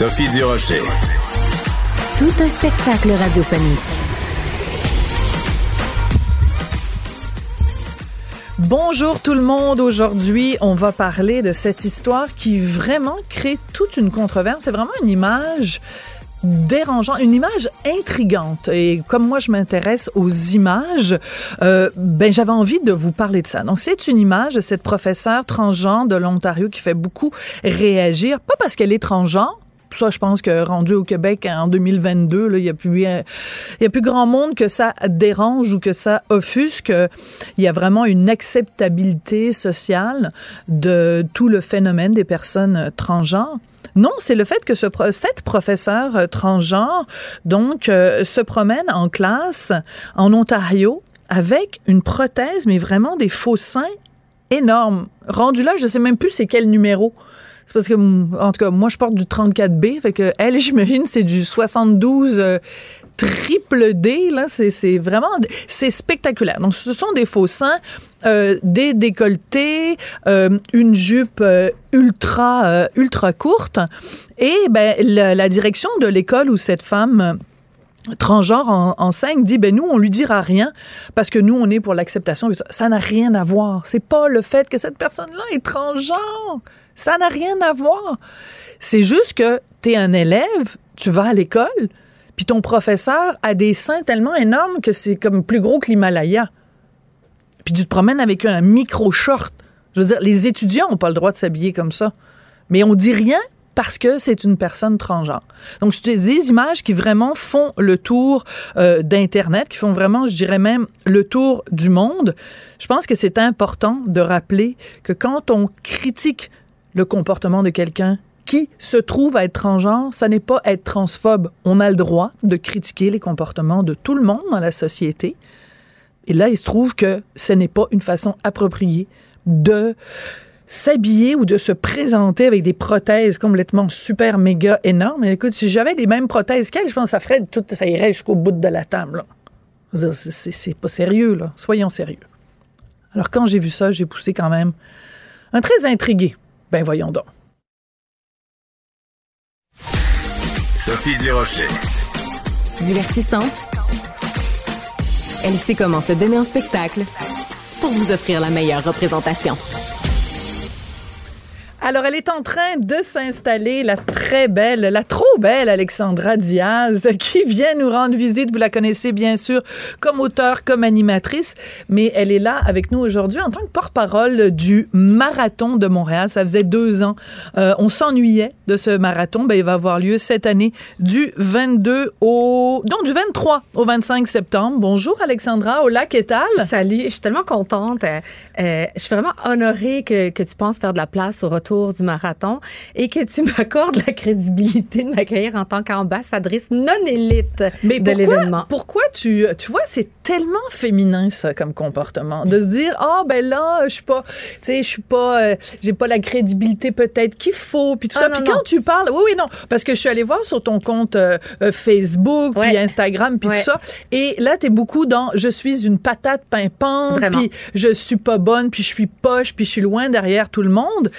Sophie Durocher. Tout un spectacle radiophonique. Bonjour tout le monde. Aujourd'hui, on va parler de cette histoire qui vraiment crée toute une controverse. C'est vraiment une image dérangeante, une image intrigante. Et comme moi, je m'intéresse aux images, euh, ben j'avais envie de vous parler de ça. Donc, c'est une image de cette professeure transgenre de l'Ontario qui fait beaucoup réagir, pas parce qu'elle est transgenre, ça, je pense que rendu au Québec en 2022, il y a plus, il y a plus grand monde que ça dérange ou que ça offusque. Il y a vraiment une acceptabilité sociale de tout le phénomène des personnes transgenres. Non, c'est le fait que ce, cette professeure transgenre, donc, euh, se promène en classe en Ontario avec une prothèse, mais vraiment des faux seins énormes. Rendu là, je sais même plus c'est quel numéro. C'est parce que, en tout cas, moi, je porte du 34B. Fait que elle, j'imagine, c'est du 72 euh, triple D. Là, c'est vraiment, c'est spectaculaire. Donc, ce sont des faux seins, euh, des décolletés, euh, une jupe ultra, ultra courte. Et ben, la, direction de l'école où cette femme transgenre enseigne dit ben nous on lui dira rien parce que nous on est pour l'acceptation ça n'a rien à voir c'est pas le fait que cette personne là est transgenre ça n'a rien à voir c'est juste que tu es un élève tu vas à l'école puis ton professeur a des seins tellement énormes que c'est comme plus gros que l'Himalaya puis tu te promènes avec un micro short je veux dire les étudiants ont pas le droit de s'habiller comme ça mais on dit rien parce que c'est une personne transgenre. Donc, c'est des images qui vraiment font le tour euh, d'Internet, qui font vraiment, je dirais même, le tour du monde. Je pense que c'est important de rappeler que quand on critique le comportement de quelqu'un qui se trouve à être transgenre, ça n'est pas être transphobe. On a le droit de critiquer les comportements de tout le monde dans la société. Et là, il se trouve que ce n'est pas une façon appropriée de s'habiller ou de se présenter avec des prothèses complètement super méga énormes. écoute, si j'avais les mêmes prothèses qu'elle, je pense que ça ferait tout, ça irait jusqu'au bout de la table. C'est pas sérieux, là. Soyons sérieux. Alors, quand j'ai vu ça, j'ai poussé quand même un très intrigué. Ben, voyons donc. Sophie Durocher. Divertissante. Elle sait comment se donner en spectacle pour vous offrir la meilleure représentation. Alors, elle est en train de s'installer, la très belle, la trop belle Alexandra Diaz, qui vient nous rendre visite. Vous la connaissez bien sûr comme auteure, comme animatrice, mais elle est là avec nous aujourd'hui en tant que porte-parole du Marathon de Montréal. Ça faisait deux ans. Euh, on s'ennuyait de ce marathon. Ben, il va avoir lieu cette année du 22 au... Non, du 23 au 25 septembre. Bonjour Alexandra, lac Étal. Salut, je suis tellement contente. Euh, euh, je suis vraiment honorée que, que tu penses faire de la place au retour du marathon et que tu m'accordes la crédibilité de en tant qu'ambassadrice non élite de l'événement. Pourquoi tu, tu vois, c'est tellement féminin ça comme comportement de se dire ah ben là je suis pas tu sais je suis pas euh, j'ai pas la crédibilité peut-être qu'il faut puis tout Ah, ça puis quand tu parles oui oui non parce que je suis allée voir sur ton compte euh, euh, Facebook puis. Instagram puis Ouais. tout ça et là tu es beaucoup dans je suis une patate pimpante puis je suis pas bonne puis je suis poche puis je suis loin derrière tout le monde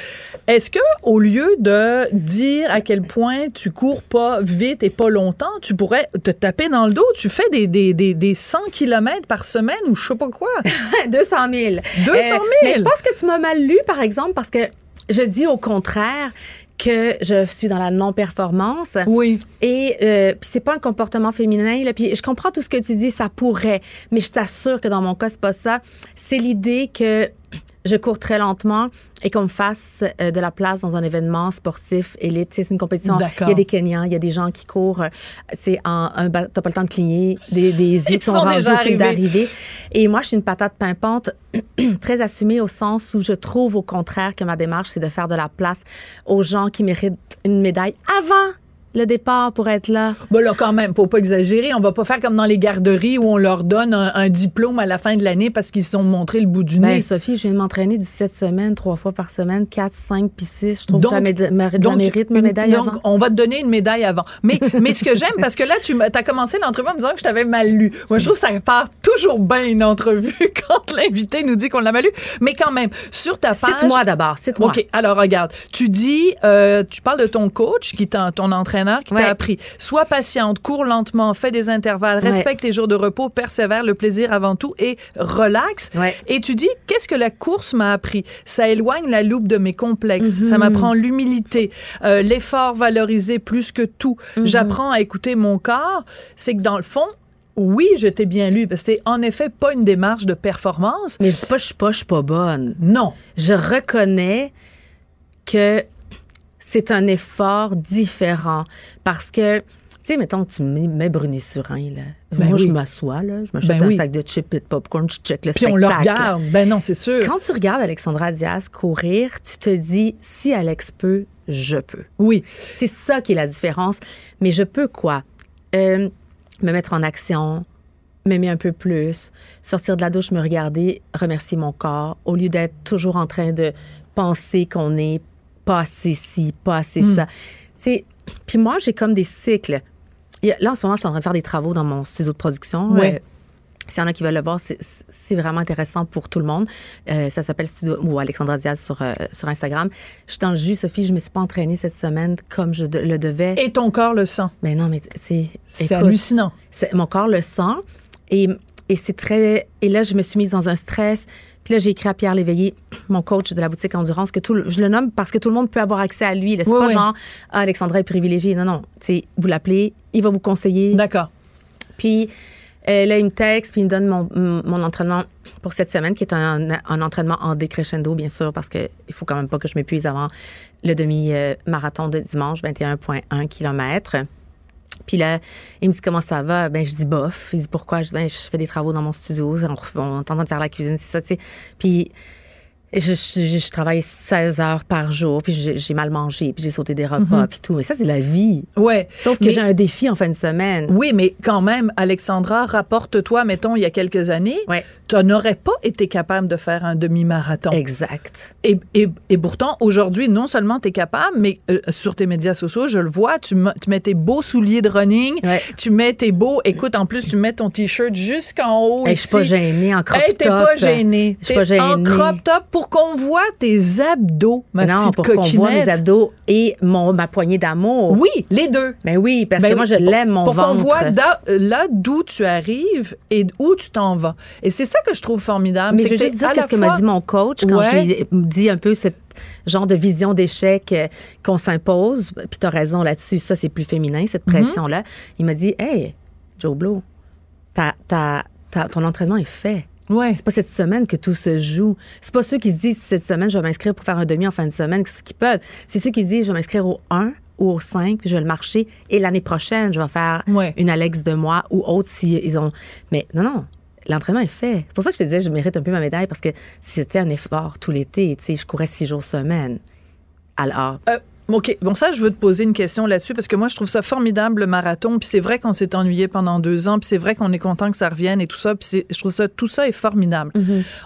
est-ce que au lieu de dire à quel point tu cours pas vite et pas longtemps tu pourrais te taper dans le dos tu fais des des des, des 100 km par semaine ou je sais pas quoi 200 000. 200 000. mais je pense que tu m'as mal lu, par exemple, parce que je dis au contraire que je suis dans la non-performance. oui Et euh, puis c'est pas un comportement féminin. Là. Puis je comprends tout ce que tu dis, ça pourrait, mais je t'assure que dans mon cas c'est pas ça. C'est l'idée que je cours très lentement et qu'on me fasse euh, de la place dans un événement sportif élite. C'est une compétition. D'accord. Il y a des Kenyans, il y a des gens qui courent. euh, tu sais, en un t'as pas le temps de cligner, des, des yeux qui sont, sont rendus déjà arrivés. d'arrivée. Et moi, je suis une patate pimpante très assumée au sens où je trouve au contraire que ma démarche, c'est de faire de la place aux gens qui méritent une médaille avant le départ pour être là. Bon, là, quand même, faut pas exagérer. On va pas faire comme dans les garderies où on leur donne un, un diplôme à la fin de l'année parce qu'ils se sont montré le bout du nez. Ben, Sophie, je viens de m'entraîner 17 semaines, trois fois par semaine, 4, 5, puis 6. Je trouve Donc- que Donc, la mérite, ma une- médaille donc, avant. on va te donner une médaille avant. Mais, mais ce que j'aime, parce que là, tu as commencé l'entrevue en me disant que je t'avais mal lu. Moi, je trouve que ça part toujours bien une entrevue quand l'invité nous dit qu'on l'a mal lu. Mais quand même, sur ta page. Cite-moi d'abord, cite-moi. OK, alors regarde, tu dis, euh, tu parles de ton coach, qui ton entraîneur qui Ouais. t'a appris. Sois patiente, cours lentement, fais des intervalles, Ouais. respecte tes jours de repos, persévère, le plaisir avant tout et relax. Ouais. Et tu dis, qu'est-ce que la course m'a appris? Ça éloigne la loupe de mes complexes. Mhm. Ça m'apprend l'humilité, euh, l'effort valorisé plus que tout. Mhm. J'apprends à écouter mon corps. C'est que dans le fond, oui, je t'ai bien lu, parce que c'est en effet pas une démarche de performance. Mais je dis pas je suis pas, je suis pas bonne. Non. Je reconnais que c'est un effort différent parce que tu sais, mettons tu me mets Brunet Surin, là. Ben Moi, oui. je m'assois, là. Je m'achète Ben un oui. sac de chips et de popcorn, je check le Puis on spectacle. le regarde. Ben non, c'est sûr. Quand tu regardes Alexandra Diaz courir, tu te dis, si Alex peut, je peux. Oui. C'est ça qui est la différence. Mais je peux quoi? Euh, me mettre en action, m'aimer un peu plus, sortir de la douche, me regarder, remercier mon corps, au lieu d'être toujours en train de penser qu'on est pas assez ci, pas assez ça. Tu sais, puis moi, j'ai comme des cycles. Là, en ce moment, je suis en train de faire des travaux dans mon studio de production. Ouais. Euh, s'il y en a qui veulent le voir, c'est- vraiment intéressant pour tout le monde. Euh, ça s'appelle Studio ou Alexandra Diaz sur, euh, sur Instagram. Je suis dans le jus, Sophie. Je me suis pas entraînée cette semaine comme je de- le devais. Et ton corps le sent. Mais non, mais c'est. C'est hallucinant. c'est- Mon corps le sent. Et, et c'est très. Et là, je me suis mise dans un stress. Puis là, j'ai écrit à Pierre Léveillé, mon coach de la boutique Endurance, que tout le- je le nomme parce que tout le monde peut avoir accès à lui. C'est Oui, pas oui. genre, ah, Alexandra est privilégiée. Non, non. Vous l'appelez, il va vous conseiller. D'accord. Puis euh, là, il me texte, puis il me donne mon, mon entraînement pour cette semaine, qui est un, un entraînement en décrescendo, bien sûr, parce qu'il faut quand même pas que je m'épuise avant le demi-marathon de dimanche, 21,1 km. Puis là, il me dit comment ça va? Ben, je dis bof. Il dit pourquoi? Je ben, je fais des travaux dans mon studio. On, on train de faire la cuisine, c'est ça, tu sais. Puis je, je, je travaille 16 heures par jour, puis j'ai mal mangé, puis j'ai sauté des repas, puis tout. Mais ça, c'est la vie. Ouais. Sauf que j'ai un défi en fin de semaine. Oui, mais quand même, Alexandra, rapporte-toi, mettons, il y a quelques années, Ouais. tu n'aurais pas été capable de faire un demi-marathon. Exact. Et, et, et pourtant, aujourd'hui, non seulement tu es capable, mais euh, sur tes médias sociaux, je le vois, tu, me- tu mets tes beaux souliers de running, Ouais. tu mets tes beaux... Écoute, en plus, tu mets ton T-shirt jusqu'en haut Hey, je suis pas gênée en crop Hey, t'es top. pas gênée. Je suis pas T'es En gênée. crop top pour qu'on voit tes abdos, ma non, petite pour qu'on voit mes abdos et mon, ma poignée d'amour. Oui, les deux. Ben oui, parce Ben que moi, je pour- l'aime, mon pour ventre. qu'on voit da- là d'où tu arrives et où tu t'en vas. Et c'est ça que je trouve formidable. Mais c'est je veux que juste dire la que m'a dit mon coach quand Ouais. je lui ai dit un peu cette genre de vision d'échec euh, qu'on s'impose. Puis t'as raison là-dessus, ça c'est plus féminin, cette Mm-hmm. pression-là. Il m'a dit, hey, Joe Blow, ta- ta- ta- ton entraînement est fait. Ouais. C'est pas cette semaine que tout se joue. C'est pas ceux qui se disent cette semaine je vais m'inscrire pour faire un demi en fin de semaine qui peuvent. C'est ceux qui disent je vais m'inscrire au 1 ou au 5 puis je vais le marcher et l'année prochaine je vais faire Ouais. une Alex de moi ou autre si ils ont mais non non L'entraînement est fait. C'est pour ça que je te disais, je mérite un peu ma médaille parce que c'était un effort tout l'été. Tu sais, je courais six jours semaine. Alors, Euh, OK. Bon, ça, je veux te poser une question là-dessus parce que moi, je trouve ça formidable, le marathon. Puis c'est vrai qu'on s'est ennuyé pendant deux ans. Puis c'est vrai qu'on est content que ça revienne et tout ça. Puis je trouve ça, tout ça est formidable.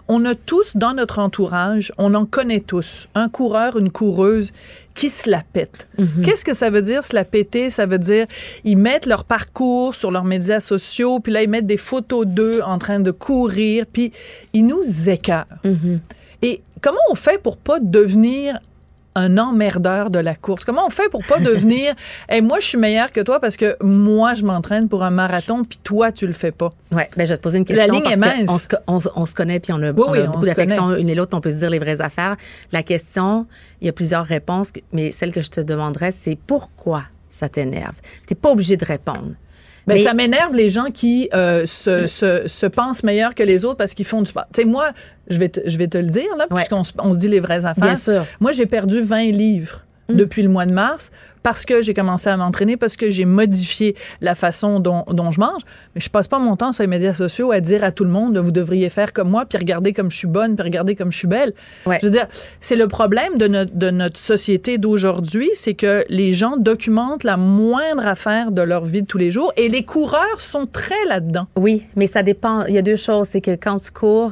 On a tous dans notre entourage, on en connaît tous, un coureur, une coureuse qui se la pète. Qu'est-ce que ça veut dire, se la péter? Ça veut dire, ils mettent leur parcours sur leurs médias sociaux, puis là, ils mettent des photos d'eux en train de courir, puis ils nous écœurent. Et comment on fait pour pas devenir un emmerdeur de la course? Comment on fait pour pas devenir hey, moi je suis meilleur que toi parce que moi je m'entraîne pour un marathon puis toi tu le fais pas? ouais, ben, je vais te poser une La question. ligne parce est mince. On se, co- on se- on se connaît puis on a, Oui, on a beaucoup d'affection une et l'autre, on peut se dire les vraies affaires. La question, il y a plusieurs réponses, mais celle que je te demanderais, c'est pourquoi ça t'énerve? T'es pas obligé de répondre. Ben, Mais- ça m'énerve les gens qui euh, se, se, se pensent meilleurs que les autres parce qu'ils font du sport. Tu sais, moi, je vais, te, je vais te le dire, là, Ouais. puisqu'on se, on se dit les vraies affaires. Bien sûr. Moi, j'ai perdu 20 livres Mm. depuis le mois de mars parce que j'ai commencé à m'entraîner, parce que j'ai modifié la façon dont, dont je mange. Mais je passe pas mon temps sur les médias sociaux à dire à tout le monde, vous devriez faire comme moi, puis regardez comme je suis bonne, puis regardez comme je suis belle. Ouais. Je veux dire, c'est le problème de notre, de notre société d'aujourd'hui, c'est que les gens documentent la moindre affaire de leur vie de tous les jours et les coureurs sont très là-dedans. Oui, mais ça dépend. Il y a deux choses. C'est que quand tu cours,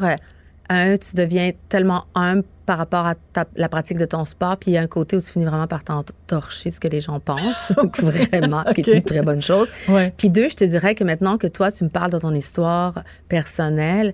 un, tu deviens tellement humble par rapport à ta- la pratique de ton sport, puis il y a un côté où tu finis vraiment par t'entorcher ce que les gens pensent, Donc, vraiment, ce qui est une très bonne chose. Ouais. Puis deux, je te dirais que maintenant que toi, tu me parles de ton histoire personnelle,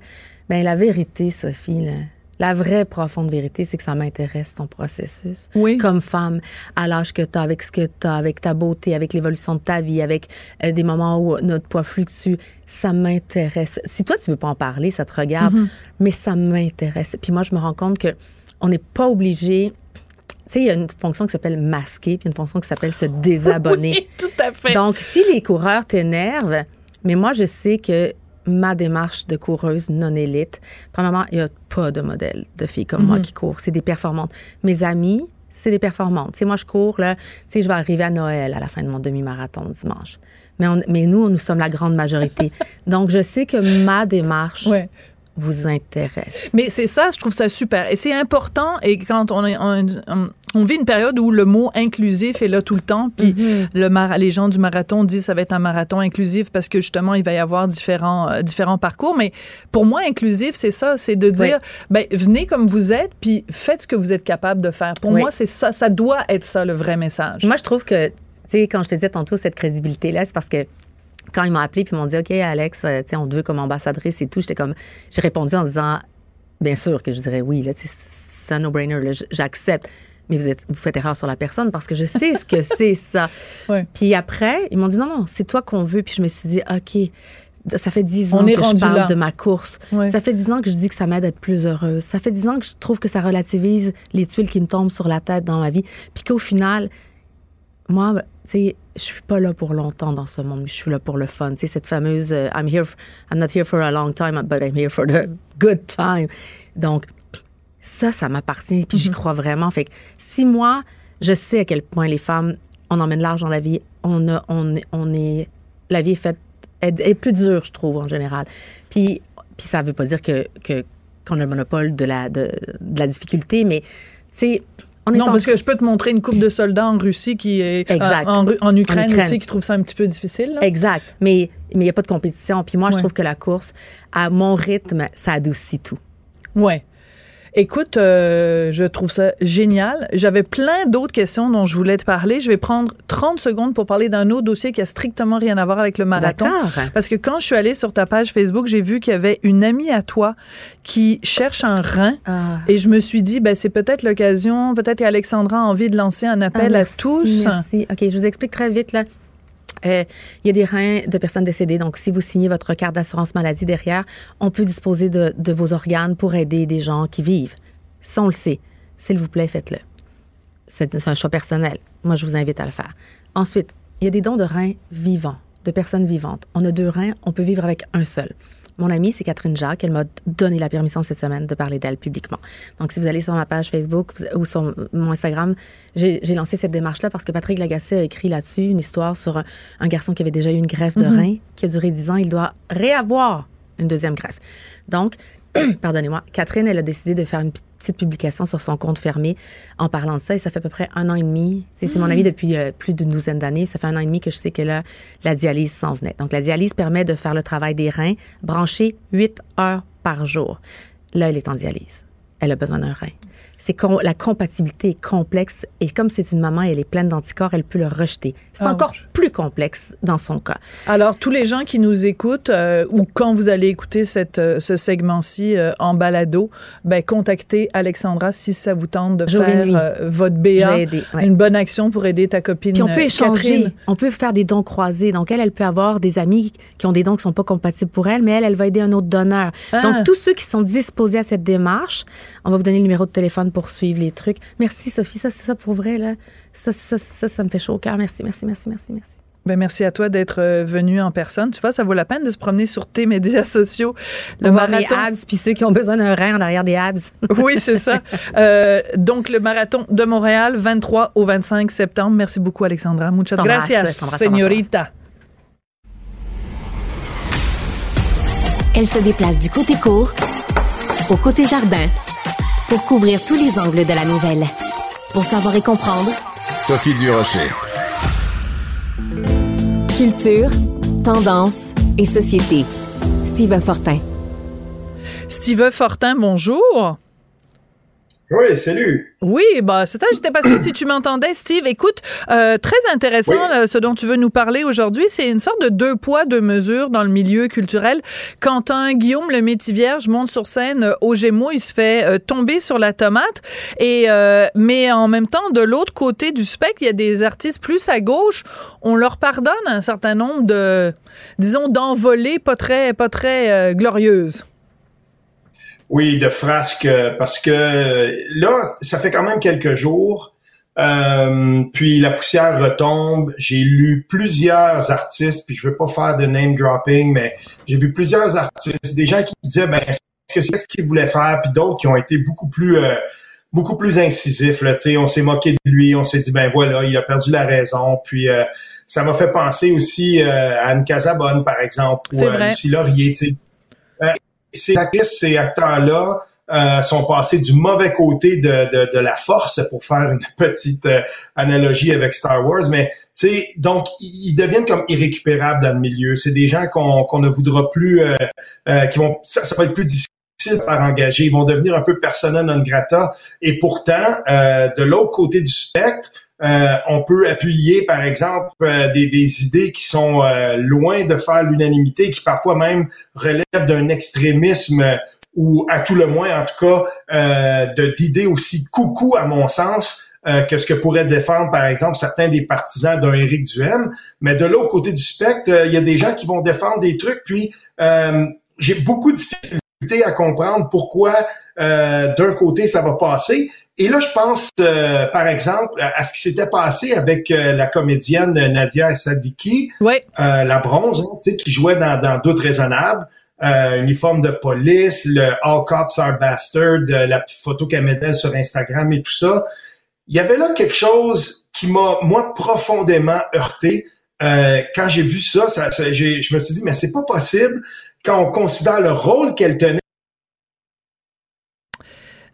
ben la vérité, Sophie, là, la vraie profonde vérité, c'est que ça m'intéresse ton processus. Oui. Comme femme, à l'âge que tu as, avec ce que tu as, avec ta beauté, avec l'évolution de ta vie, avec euh, des moments où notre poids fluctue, ça m'intéresse. Si toi, tu veux pas en parler, ça te regarde, Mm-hmm. mais ça m'intéresse. Puis moi, je me rends compte que on n'est pas obligé. Tu sais, il y a une fonction qui s'appelle masquer, puis une fonction qui s'appelle se désabonner. Oui, tout à fait. Donc, si les coureurs t'énervent, mais moi, je sais que ma démarche de coureuse non élite, premièrement, il n'y a pas de modèle de filles comme moi qui courent. C'est des performantes. Mes amis, c'est des performantes. Sais, moi, je cours, là, je vais arriver à Noël à la fin de mon demi-marathon dimanche. Mais, on- mais nous, nous sommes la grande majorité. Donc, je sais que ma démarche Ouais. Vous intéresse. Mais c'est ça, je trouve ça super. Et c'est important, et quand on, est, on, on- on vit une période où le mot inclusif est là tout le temps, puis le mar- les gens du marathon disent ça va être un marathon inclusif parce que justement, il va y avoir différents, euh, différents parcours. Mais pour moi, inclusif, c'est ça, c'est de dire, ben, venez comme vous êtes, puis faites ce que vous êtes capable de faire. Pour Oui. moi, c'est ça, ça doit être ça le vrai message. Moi, je trouve que, tu sais, quand je te disais tantôt cette crédibilité-là, c'est parce que quand ils m'ont appelé puis m'ont dit, OK, Alex, euh, on te veut comme ambassadrice et tout, j'étais comme, j'ai répondu en disant, bien sûr que je dirais oui, là, c'est un no-brainer, j'accepte. Mais vous, êtes, vous faites erreur sur la personne parce que je sais ce que c'est ça. Ouais. Puis après, ils m'ont dit non, non, c'est toi qu'on veut. Puis je me suis dit, OK, ça fait dix ans que je parle là. de ma course. Ça fait dix ans que je dis que ça m'aide à être plus heureuse. Ça fait dix ans que je trouve que ça relativise les tuiles qui me tombent sur la tête dans ma vie. Puis qu'au final, moi, sais, je suis pas là pour longtemps dans ce monde, mais je suis là pour le fun. Tu sais, cette fameuse euh, I'm here, I'm not here for a long time, but I'm here for the good time. Donc, ça, ça m'appartient, puis j'y crois vraiment. Fait que si moi, je sais à quel point les femmes, on emmène large dans la vie, on, a, on, est- on est, la vie est faite, est, est plus dure, je trouve, en général. Puis, puis ça veut pas dire que, qu'on a le monopole de la, de, de la difficulté, mais, tu sais, on est Non, en- parce que je peux te montrer une coupe de soldats en Russie qui est Exact. euh, en, Ru- en Ukraine, En Ukraine. aussi qui trouve ça un petit peu difficile. là. Exact. Mais mais il n'y a pas de compétition. Puis moi, je trouve que la course, à mon rythme, ça adoucit tout. Ouais. Écoute, euh, je trouve ça génial. J'avais plein d'autres questions dont je voulais te parler. Je vais prendre 30 secondes pour parler d'un autre dossier qui a strictement rien à voir avec le marathon. Parce que quand je suis allée sur ta page Facebook, j'ai vu qu'il y avait une amie à toi qui cherche un rein. Ah. Et je me suis dit, ben, c'est peut-être l'occasion, peut-être qu'Alexandra a envie de lancer un appel Ah, à tous. Merci. OK, je vous explique très vite, là. Euh, Il y a des reins de personnes décédées. Donc, si vous signez votre carte d'assurance maladie derrière, on peut disposer de, de vos organes pour aider des gens qui vivent. Ça, on le sait. S'il vous plaît, faites-le. C'est c'est un choix personnel. Moi, je vous invite à le faire. Ensuite, il y a des dons de reins vivants, de personnes vivantes. On a deux reins, on peut vivre avec un seul. Mon amie, c'est Catherine Jacques. Elle m'a donné la permission cette semaine de parler d'elle publiquement. Donc, si vous allez sur ma page Facebook ou sur mon Instagram, j'ai lancé cette démarche-là parce que Patrick Lagacé a écrit là-dessus une histoire sur un, un garçon qui avait déjà eu une greffe de rein qui a duré 10 ans. Il doit réavoir une deuxième greffe. Donc, pardonnez-moi, Catherine, elle a décidé de faire une petite publication sur son compte fermé en parlant de ça. Et ça fait à peu près un an et demi. C'est mon amie depuis euh, plus d'une douzaine d'années. Ça fait un an et demi que je sais que là, la dialyse s'en venait. Donc, la dialyse permet de faire le travail des reins branché 8 heures par jour. Là, elle est en dialyse. Elle a besoin d'un rein. C'est con- la compatibilité est complexe et comme c'est une maman, elle est pleine d'anticorps, elle peut le rejeter. C'est Ouch. encore plus complexe dans son cas. Alors, tous les gens qui nous écoutent, euh, ou quand vous allez écouter cette, euh, ce segment-ci euh, en balado, ben, contactez Alexandra si ça vous tente de Jour et faire euh, votre BA, ouais. une bonne action pour aider ta copine Puis on peut échanger, Catherine. on peut faire des dons croisés. Donc elle, elle peut avoir des amis qui ont des dons qui sont pas compatibles pour elle, mais elle, elle va aider un autre donneur. Ah. Donc tous ceux qui sont disposés à cette démarche, on va vous donner le numéro de téléphone pour suivre les trucs. Merci Sophie, ça c'est ça pour vrai là. Ça ça ça, ça me fait chaud au cœur. Merci, merci, merci, merci, merci. Ben, merci à toi d'être euh, venu en personne. Tu vois, ça vaut la peine de se promener sur tes médias sociaux. Le marathon. les abs, puis ceux qui ont besoin d'un rein en arrière des abs. oui, c'est ça. Euh, donc, le marathon de Montréal, 23 au 25 septembre. Merci beaucoup, Alexandra. Muchas gracias, señorita. Elle se déplace du côté court au côté jardin pour couvrir tous les angles de la nouvelle. Pour savoir et comprendre, Sophie Durocher. Culture, tendance et société. Steve Fortin. Steve Fortin, bonjour. Oui, salut. Oui, bah, c'était, j'étais pas sûre si tu m'entendais, Steve. Écoute, euh, très intéressant ce dont tu veux nous parler aujourd'hui. C'est une sorte de deux poids, deux mesures dans le milieu culturel. Quand un Guillaume le métier vierge monte sur scène euh, au Gémeaux, il se fait euh, tomber sur la tomate. Et mais en même temps, de l'autre côté du spectre, il y a des artistes plus à gauche. On leur pardonne un certain nombre de, disons, d'envolées pas très, pas très glorieuses. Oui, de frasques, euh, parce que là, ça fait quand même quelques jours. Euh, puis la poussière retombe. J'ai lu plusieurs artistes, puis je veux pas faire de name dropping, mais j'ai vu plusieurs artistes, des gens qui disaient ben est-ce que c'est ce qu'ils voulaient faire, puis d'autres qui ont été beaucoup plus euh, beaucoup plus incisifs. Là, on s'est moqué de lui, on s'est dit ben voilà, il a perdu la raison. Puis ça m'a fait penser aussi à Anne Casabonne, par exemple, ou à Lucie Laurier ces actrices, ces acteurs-là euh, sont passés du mauvais côté de, de, de, la force, pour faire une petite euh, analogie avec Star Wars. Mais tu sais, donc ils deviennent comme irrécupérables dans le milieu. C'est des gens qu'on ne voudra plus, euh, euh, qui vont, ça, ça va être plus difficile de faire engager. Ils vont devenir un peu persona non grata. Et pourtant, de l'autre côté du spectre, euh, on peut appuyer, par exemple, euh, des, des, idées qui sont euh, loin de faire l'unanimité, qui parfois même relèvent d'un extrémisme ou à tout le moins, en tout cas, d'idées aussi coucou, à mon sens, que ce que pourraient défendre, par exemple, certains des partisans d'un Éric Duhem. Mais de l'autre côté du spectre, il y a des gens qui vont défendre des trucs, puis j'ai beaucoup de difficultés à comprendre pourquoi d'un côté ça va passer et là, je pense, euh, par exemple, à ce qui s'était passé avec euh, la comédienne Nadia Sadiki, euh, la bronze, hein, qui jouait dans, dans Doute raisonnable, euh, uniforme de police, le All Cops Are Bastard, la petite photo qu'elle mettait sur Instagram et tout ça. Il y avait là quelque chose qui m'a, moi, profondément heurté. quand j'ai vu ça, ça, ça je me suis dit, mais c'est pas possible quand on considère le rôle qu'elle tenait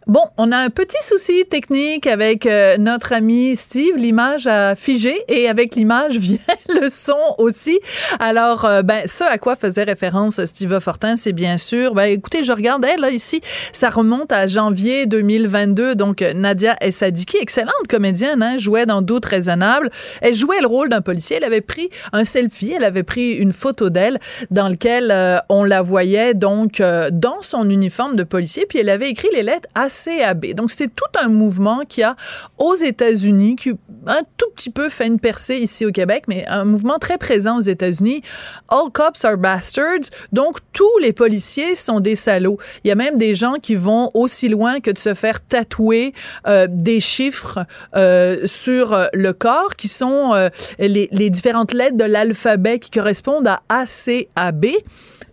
Bon, on a un petit souci technique avec euh, notre ami Steve. L'image a figé et avec l'image vient le son aussi. Alors, euh, ben, ce à quoi faisait référence Steve Fortin, c'est bien sûr. Ben, écoutez, je regardais là ici, ça remonte à janvier 2022. Donc, Nadia Essadiki, excellente comédienne, hein, jouait dans Doute raisonnable. Elle jouait le rôle d'un policier. Elle avait pris un selfie, elle avait pris une photo d'elle dans lequel euh, on la voyait donc dans son uniforme de policier. Puis elle avait écrit les lettres à CAB. Donc, c'est tout un mouvement qui a aux États-Unis, qui un tout petit peu fait une percée ici au Québec, mais un mouvement très présent aux États-Unis. All cops are bastards. Donc, tous les policiers sont des salauds. Il y a même des gens qui vont aussi loin que de se faire tatouer euh, des chiffres euh, sur le corps qui sont euh, les, les différentes lettres de l'alphabet qui correspondent à A, C, A, B.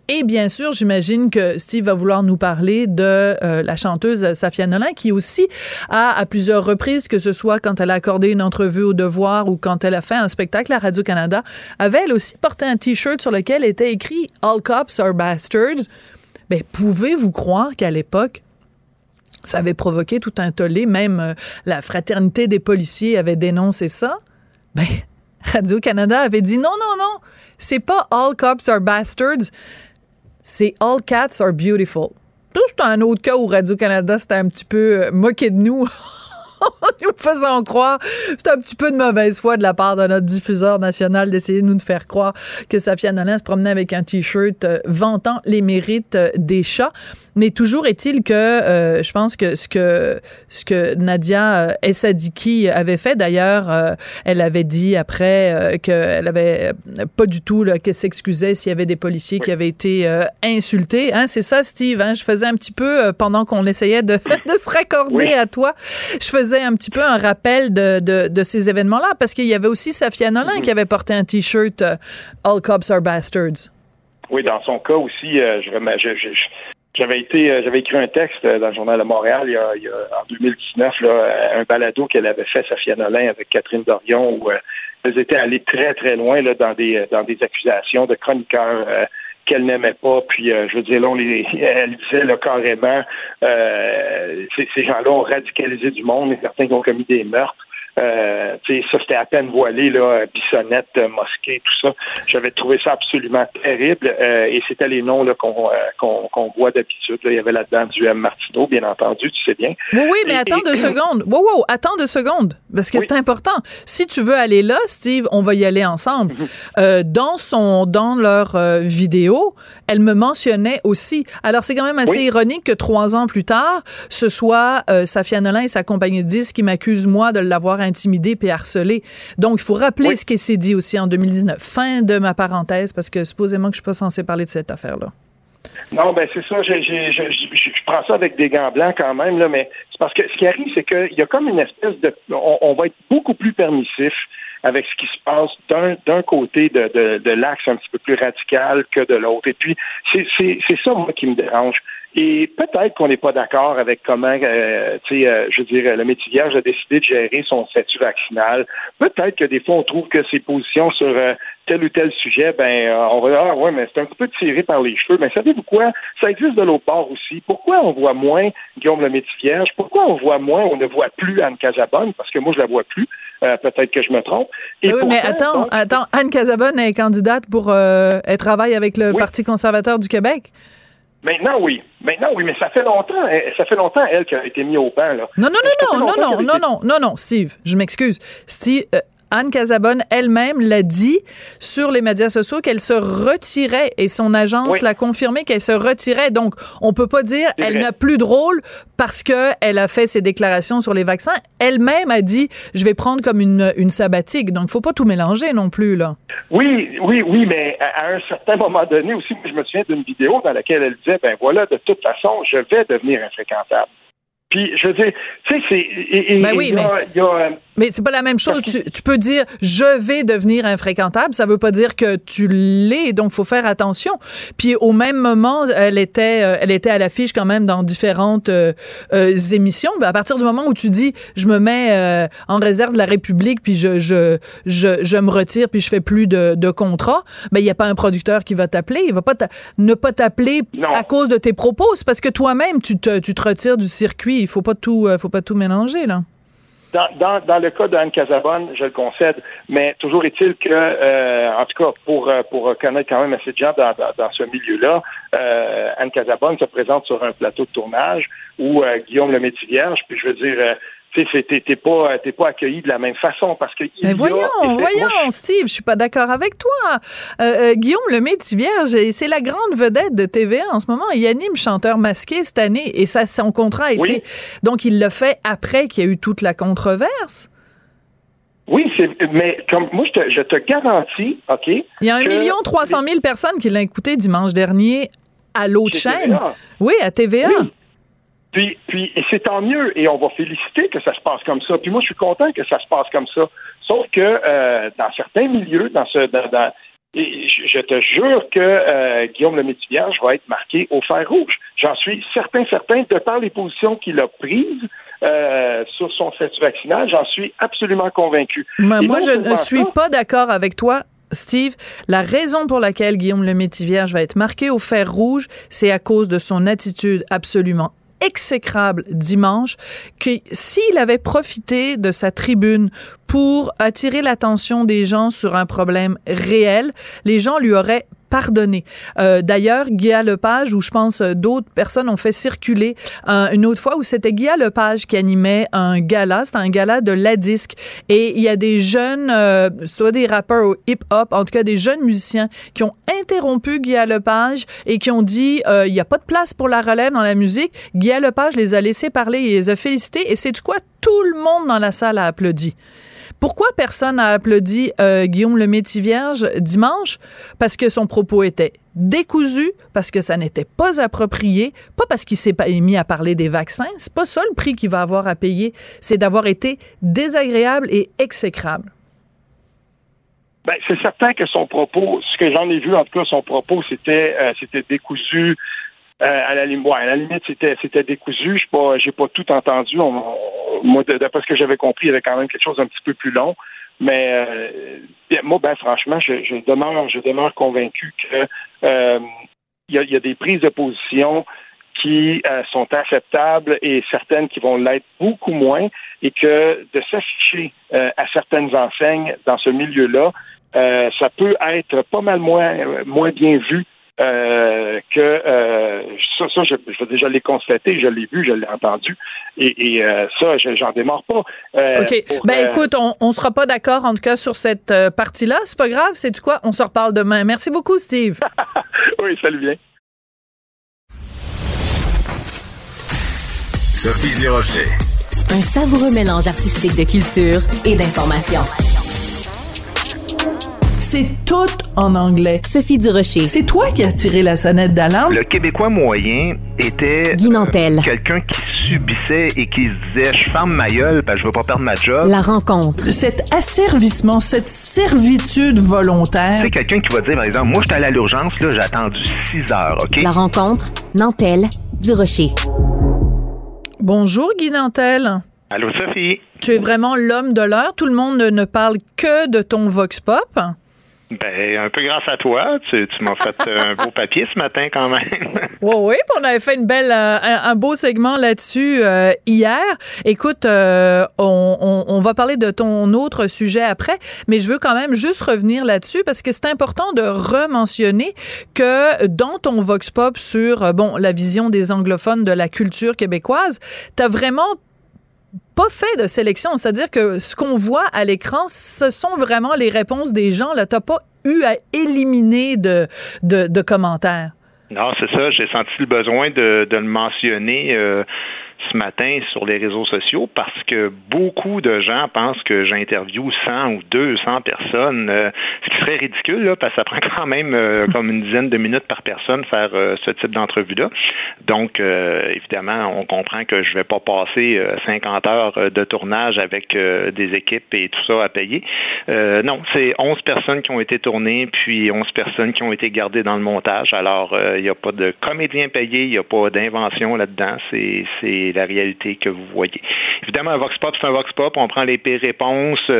Et bien sûr, j'imagine que Steve va vouloir nous parler de euh, la chanteuse Safia Nolin, qui aussi a, à plusieurs reprises, que ce soit quand elle a accordé une entrevue au Devoir ou quand elle a fait un spectacle à Radio-Canada, avait elle aussi porté un T-shirt sur lequel était écrit « All cops are bastards ». Mais pouvez-vous croire qu'à l'époque, ça avait provoqué tout un tollé, même euh, la fraternité des policiers avait dénoncé ça? Ben, Radio-Canada avait dit « Non, non, non, c'est pas « All cops are bastards » c'est All Cats Are Beautiful. C'est un autre cas où Radio-Canada c'était un petit peu euh, moqué de nous nous faisant croire. C'est un petit peu de mauvaise foi de la part de notre diffuseur national d'essayer de nous faire croire que Safia Nolin se promenait avec un T-shirt euh, vantant les mérites euh, des chats. Mais toujours est-il que euh, je pense que ce que ce que Nadia Essadiki avait fait, d'ailleurs, elle avait dit après qu'elle avait pas du tout qu'elle s'excusait s'il y avait des policiers qui avaient été insultés. Hein, c'est ça, Steve. Hein? Je faisais un petit peu pendant qu'on essayait de, de se raccorder à toi. Je faisais faisait un petit peu un rappel de, de, de ces événements-là, parce qu'il y avait aussi Safia Nolin qui avait porté un T-shirt euh, All Cops are Bastards. Oui, dans son cas aussi, euh, je, je, je, j'avais été, euh, j'avais écrit un texte dans le journal de Montréal il y a, il y a en 2019, là, un balado qu'elle avait fait, Safia Nolin, avec Catherine Dorion, où elles étaient allées très, très loin là, dans des dans des accusations de chroniqueurs qu'elle n'aimait pas. Puis, euh, je veux dire, là, on les, elle disait là, carrément, euh, ces gens-là ont radicalisé du monde, et certains qui ont commis des meurtres. Euh, ça, c'était à peine voilé, là, Bissonnette, Mosquée, tout ça. J'avais trouvé ça absolument terrible. Euh, et c'était les noms là, qu'on, euh, qu'on, qu'on voit d'habitude. Il y avait là-dedans du M. Martineau, bien entendu, tu sais bien. Oui, oui, mais attends deux secondes. Wow, wow, attends deux secondes. Parce que c'est important. Si tu veux aller là, Steve, on va y aller ensemble. Euh, dans son, dans leur vidéo, elle me mentionnait aussi. Alors, c'est quand même assez ironique que trois ans plus tard, ce soit Safia Nolin et sa compagnie de disques qui m'accusent, moi, de l'avoir intimidé puis harcelé. Donc, il faut rappeler ce qui s'est dit aussi en 2019. Fin de ma parenthèse, parce que supposément que je suis pas censé parler de cette affaire-là. Non, ben c'est ça. je prends ça avec des gants blancs quand même, là, mais c'est parce que ce qui arrive, c'est qu'il y a comme une espèce de... On, va être beaucoup plus permissif avec ce qui se passe d'un côté de, de, de l'axe un petit peu plus radical que de l'autre. Et puis, c'est ça, moi, qui me dérange. Et peut-être qu'on n'est pas d'accord avec comment, euh, tu sais, euh, je veux dire, le métier vierge a décidé de gérer son statut vaccinal. Peut-être que des fois, on trouve que ses positions sur euh, tel ou tel sujet, ben, on va dire, ah ouais, mais c'est un petit peu tiré par les cheveux. Mais savez-vous quoi? Ça existe de l'autre part aussi. Pourquoi on voit moins Guillaume le métier vierge? Pourquoi on voit moins, on ne voit plus Anne Casabonne? Parce que moi, je la vois plus. Peut-être que je me trompe. Et oui, mais attends, attends, Anne Casabonne est candidate pour, elle travaille avec le Parti conservateur du Québec. Maintenant, oui. Maintenant, oui, mais ça fait longtemps, ça fait longtemps, elle, qui a été mise au banc, là. Non, non, non, non, non, non, non, non, non, non, Steve, je m'excuse. Steve, euh, Anne Casabonne elle-même l'a dit sur les médias sociaux qu'elle se retirait et son agence l'a confirmé qu'elle se retirait. Donc, on peut pas dire elle n'a plus de rôle parce que elle a fait ses déclarations sur les vaccins. Elle-même a dit je vais prendre comme une, une sabbatique. Donc, faut pas tout mélanger non plus là. Oui, oui, oui, mais à un certain moment donné aussi, je me souviens d'une vidéo dans laquelle elle disait ben voilà, de toute façon, je vais devenir infréquentable. Puis, je veux dire, tu sais, c'est. Ben oui, mais. Euh, mais c'est pas la même chose. Tu, peux dire je vais devenir infréquentable, ça veut pas dire que tu l'es, donc faut faire attention. Puis au même moment, elle était, euh, elle était à l'affiche quand même dans différentes euh, émissions. Ben, à partir du moment où tu dis je me mets en réserve de la République, puis je je je, je me retire, puis je fais plus de, de contrat, ben il y a pas un producteur qui va t'appeler, il va pas ne pas t'appeler à cause de tes propos, c'est parce que toi-même tu te tu te retires du circuit il faut pas tout, euh, faut pas tout mélanger là. Dans, le cas d'Anne Casabonne, je le concède, mais toujours est-il que, euh, en tout cas, pour, euh, connaître quand même assez de gens dans, ce milieu-là, Anne Casabonne se présente sur un plateau de tournage où Guillaume le Vierge, puis je veux dire, tu sais, t'es pas, pas accueilli de la même façon parce que. Mais voyons, voyons, Steve, je suis pas d'accord avec toi. Euh, euh, Guillaume le Vierge, c'est la grande vedette de TVA en ce moment. Il anime chanteur masqué cette année et ça, son contrat a été. Donc, il l'a fait après qu'il y a eu toute la controverse? Oui, mais comme moi, je te, je te garantis, OK. Il y a un million trois cent mille personnes qui l'ont écouté dimanche dernier à l'autre chaîne. Oui, à TVA. Puis, puis et c'est tant mieux, et on va féliciter que ça se passe comme ça. Puis moi, je suis content que ça se passe comme ça. Sauf que euh, dans certains milieux, dans ce, dans, et je te jure que euh, Guillaume le Métivierge va être marqué au fer rouge. J'en suis certain, certain, de par les positions qu'il a prises euh, sur son statut vaccinal, j'en suis absolument convaincu. moi, je ne suis pas d'accord avec toi Steve, la raison pour laquelle Guillaume le Métivierge va être marqué au fer rouge, c'est à cause de son attitude absolument exécrable dimanche que s'il avait profité de sa tribune pour attirer l'attention des gens sur un problème réel, les gens lui auraient pardonné. Euh, D'ailleurs, Guy Lepage, ou je pense euh, d'autres personnes ont fait circuler une autre fois où c'était Guy Lepage qui animait un gala, c'était un gala de la disque, et il y a des jeunes, euh, soit des rappeurs au hip-hop, en tout cas des jeunes musiciens qui ont interrompu Guy Lepage et qui ont dit euh, il n'y a pas de place pour la relève dans la musique. Guy Lepage les a laissés parler, il les a félicités, et c'est du quoi tout le monde dans la salle a applaudi. Pourquoi personne n'a applaudi euh, Guillaume le Métis-Vierge dimanche? Parce que son propos était décousu, parce que ça n'était pas approprié, pas parce qu'il s'est mis à parler des vaccins. C'est pas ça le prix qu'il va avoir à payer, c'est d'avoir été désagréable et exécrable. Ben, c'est certain que son propos, ce que j'en ai vu en tout cas, son propos, c'était euh, c'était décousu. Euh, à la limite, à la limite, c'était c'était décousu. Je pas, j'ai pas tout entendu. moi, d'après ce que j'avais compris, il y avait quand même quelque chose d'un petit peu plus long. Mais euh, moi, ben franchement, je, je, demeure, je demeure convaincu que il y, a, y, a, des prises de position qui sont acceptables et certaines qui vont l'être beaucoup moins, et que de s'afficher à certaines enseignes dans ce milieu-là, euh, ça peut être pas mal moins, moins bien vu euh, que euh, ça, ça je, je, déjà l'ai constaté, je l'ai vu, je l'ai entendu, et, et euh, ça, j'en démarre pas. Euh, OK. ben écoute, on, on sera pas d'accord en tout cas sur cette partie-là. C'est pas grave, c'est du quoi? On se reparle demain. Merci beaucoup, Steve. oui, salut bien. Sophie Durocher. Un savoureux mélange artistique de culture et d'information. C'est tout en anglais. Sophie Durocher. C'est toi qui as tiré la sonnette d'alarme? Le Québécois moyen était Guy Nantel. euh, quelqu'un qui subissait et qui se disait je ferme ma gueule parce que je veux pas perdre ma job. La rencontre. Cet asservissement, cette servitude volontaire. C'est quelqu'un qui va dire par exemple moi j'étais allé à l'urgence là, j'ai attendu 6 heures, OK? La rencontre. Nantel. Durocher. Bonjour Guy Nantel. Allô Sophie. Tu es vraiment l'homme de l'heure. Tout le monde ne parle que de ton vox pop. Ben, un peu grâce à toi. Tu, m'as fait un beau papier ce matin quand même. Oui, oui, on avait fait une belle, euh, un, beau segment là-dessus euh, hier. Écoute, euh, on, va parler de ton autre sujet après, mais je veux quand même juste revenir là-dessus parce que c'est important de rementionner que dans ton vox pop sur, bon, la vision des anglophones de la culture québécoise, t'as vraiment pas fait de sélection. C'est-à-dire que ce qu'on voit à l'écran, ce sont vraiment les réponses des gens. Là, t'as pas eu à éliminer de, commentaires. Non, c'est ça. J'ai senti le besoin de, de le mentionner. Euh ce matin sur les réseaux sociaux parce que beaucoup de gens pensent que j'interviewe 100 ou 200 personnes, euh, ce qui serait ridicule là, parce que ça prend quand même euh, comme une dizaine de minutes par personne faire euh, ce type d'entrevue-là. Donc, évidemment, on comprend que je vais pas passer 50 heures de tournage avec des équipes et tout ça à payer. non, c'est 11 personnes qui ont été tournées, puis 11 personnes qui ont été gardées dans le montage. Alors, il n'y a pas de comédien payé, il n'y a pas d'invention là-dedans. C'est la réalité que vous voyez. Évidemment, un vox pop, c'est un vox pop. On prend les pires réponses.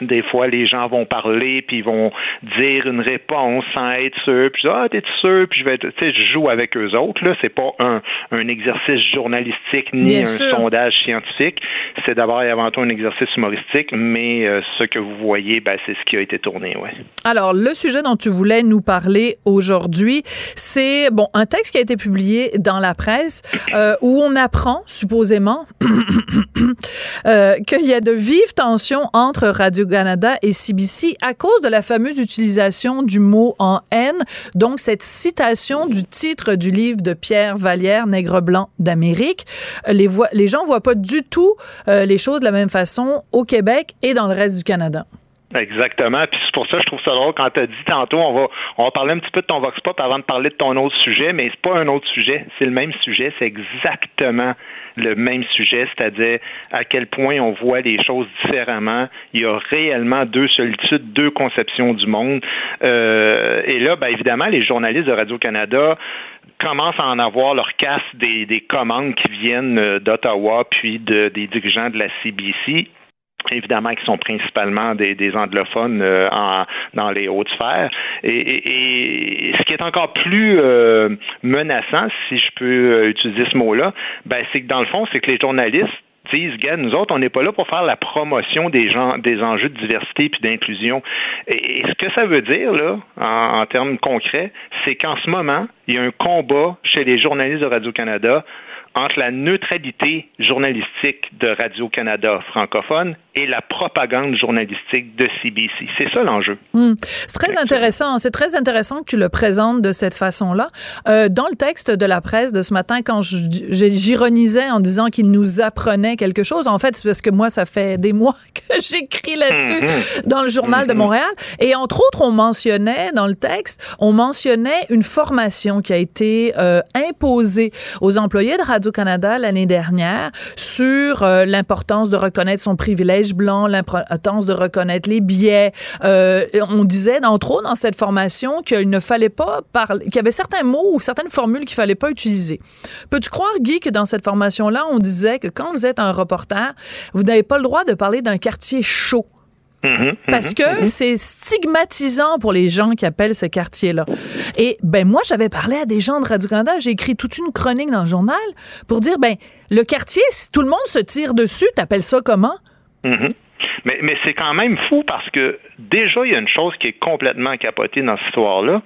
Des fois, les gens vont parler puis ils vont dire une réponse sans être sûr. Puis ah, t'es sûr? Puis je vais, tu sais, je joue avec eux autres. Là, c'est pas un, un exercice journalistique ni Bien un sûr. sondage scientifique. C'est d'abord et avant tout un exercice humoristique. Mais euh, ce que vous voyez, ben, c'est ce qui a été tourné, ouais. Alors, le sujet dont tu voulais nous parler aujourd'hui, c'est bon un texte qui a été publié dans la presse euh, où on apprend supposément euh, qu'il y a de vives tensions entre Radio-Canada et CBC à cause de la fameuse utilisation du mot en haine. Donc, cette citation du titre du livre de Pierre Vallière, Nègre blanc d'Amérique. Les, voix, les gens voient pas du tout euh, les choses de la même façon au Québec et dans le reste du Canada. Exactement. Puis c'est pour ça que je trouve ça drôle quand tu as dit tantôt, on va, on va parler un petit peu de ton Vox Pop avant de parler de ton autre sujet, mais c'est pas un autre sujet. C'est le même sujet. C'est exactement le même sujet, c'est-à-dire à quel point on voit les choses différemment. Il y a réellement deux solitudes, deux conceptions du monde. Euh, et là, ben, évidemment, les journalistes de Radio-Canada commencent à en avoir leur casse des, des commandes qui viennent d'Ottawa puis de, des dirigeants de la CBC évidemment qui sont principalement des, des anglophones euh, en, dans les hautes sphères. Et, et, et, ce qui est encore plus euh, menaçant, si je peux utiliser ce mot-là, ben, c'est que dans le fond, c'est que les journalistes disent, gars, nous autres, on n'est pas là pour faire la promotion des gens, des enjeux de diversité puis d'inclusion. Et, et, ce que ça veut dire, là, en, en termes concrets, c'est qu'en ce moment, il y a un combat chez les journalistes de Radio-Canada entre la neutralité journalistique de Radio-Canada francophone et la propagande journalistique de CBC. C'est ça l'enjeu. Hmm. C'est très intéressant. C'est très intéressant que tu le présentes de cette façon-là. Euh, dans le texte de la presse de ce matin, quand j'ironisais en disant qu'il nous apprenait quelque chose, en fait, c'est parce que moi, ça fait des mois que j'écris là-dessus mm-hmm. dans le journal de mm-hmm. Montréal. Et entre autres, on mentionnait dans le texte, on mentionnait une formation qui a été euh, imposée aux employés de Radio-Canada l'année dernière sur euh, l'importance de reconnaître son privilège blanc, l'importance de reconnaître les biais. Euh, on disait, entre autres, dans cette formation qu'il ne fallait pas parler, qu'il y avait certains mots ou certaines formules qu'il fallait pas utiliser. Peux-tu croire, Guy, que dans cette formation-là, on disait que quand vous êtes un reporter, vous n'avez pas le droit de parler d'un quartier chaud? Mm-hmm, Parce mm-hmm, que mm-hmm. c'est stigmatisant pour les gens qui appellent ce quartier-là. Et ben moi, j'avais parlé à des gens de Radio-Canada, j'ai écrit toute une chronique dans le journal pour dire, ben le quartier, si tout le monde se tire dessus, t'appelles ça comment? Mais, mais c'est quand même fou parce que déjà, il y a une chose qui est complètement capotée dans cette histoire-là.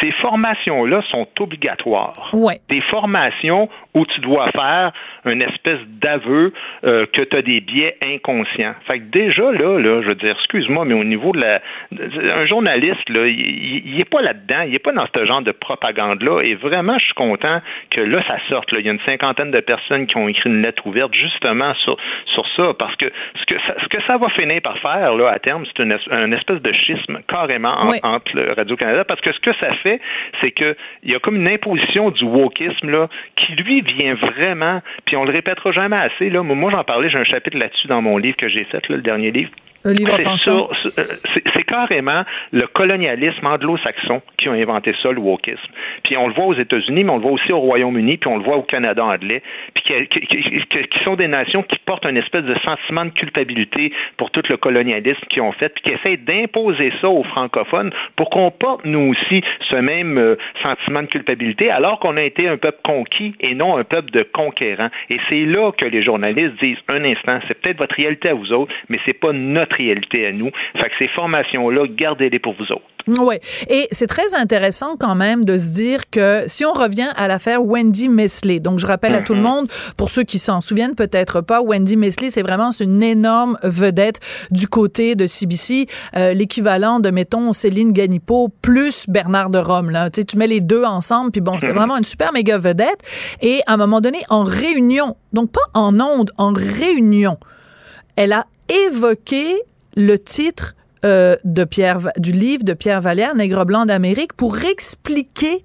Ces formations-là sont obligatoires. Ouais. Des formations où tu dois faire une espèce d'aveu euh, que tu as des biais inconscients. Fait que déjà, là, là je veux dire, excuse-moi, mais au niveau de la. Un journaliste, là, il n'est pas là-dedans, il n'est pas dans ce genre de propagande-là. Et vraiment, je suis content que là, ça sorte. Là. Il y a une cinquantaine de personnes qui ont écrit une lettre ouverte justement sur, sur ça, parce que ce que ça, ce que ça va finir par faire, là, à terme, c'est une, espèce de schisme carrément entre Radio-Canada, parce que ce que ça fait, c'est qu'il y a comme une imposition du wokisme, là, qui, lui, vient vraiment, puis on le répétera jamais assez. Là. Moi, j'en parlais, j'ai un chapitre là-dessus dans mon livre que j'ai fait, le dernier livre. C'est carrément le colonialisme anglo-saxon qui a inventé ça, le wokisme. Puis on le voit aux États-Unis, mais on le voit aussi au Royaume-Uni, puis on le voit au Canada anglais, puis qui, qui, sont des nations qui portent une espèce de sentiment de culpabilité pour tout le colonialisme qu'ils ont fait, puis qui essaient d'imposer ça aux francophones pour qu'on porte, nous aussi, ce même euh, sentiment de culpabilité, alors qu'on a été un peuple conquis et non un peuple de conquérants. Et c'est là que les journalistes disent, un instant, c'est peut-être votre réalité à vous autres, mais c'est pas notre réalité à nous. Fait que ces formations-là, gardez-les pour vous autres. Oui. Et c'est très intéressant quand même de se dire que si on revient à l'affaire Wendy Mesley, donc je rappelle à tout le mhm. monde, pour ceux qui s'en souviennent peut-être pas, Wendy Mesley, c'est vraiment une énorme vedette du côté de CBC, euh, l'équivalent de, mettons, Céline Ganipo plus Bernard de Rome. Là. Tu, sais, tu mets les deux ensemble, puis bon, c'est vraiment une super méga vedette. Et à un moment donné, en réunion, donc pas en onde, en réunion, elle a évoqué le titre euh, de Pierre, du livre de Pierre Vallière, Nègre blanc d'Amérique, pour expliquer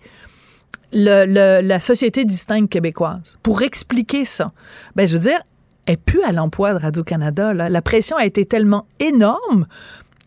la société distincte québécoise, pour expliquer ça. Ben, je veux dire, elle plus à l'emploi de Radio-Canada. La pression a été tellement énorme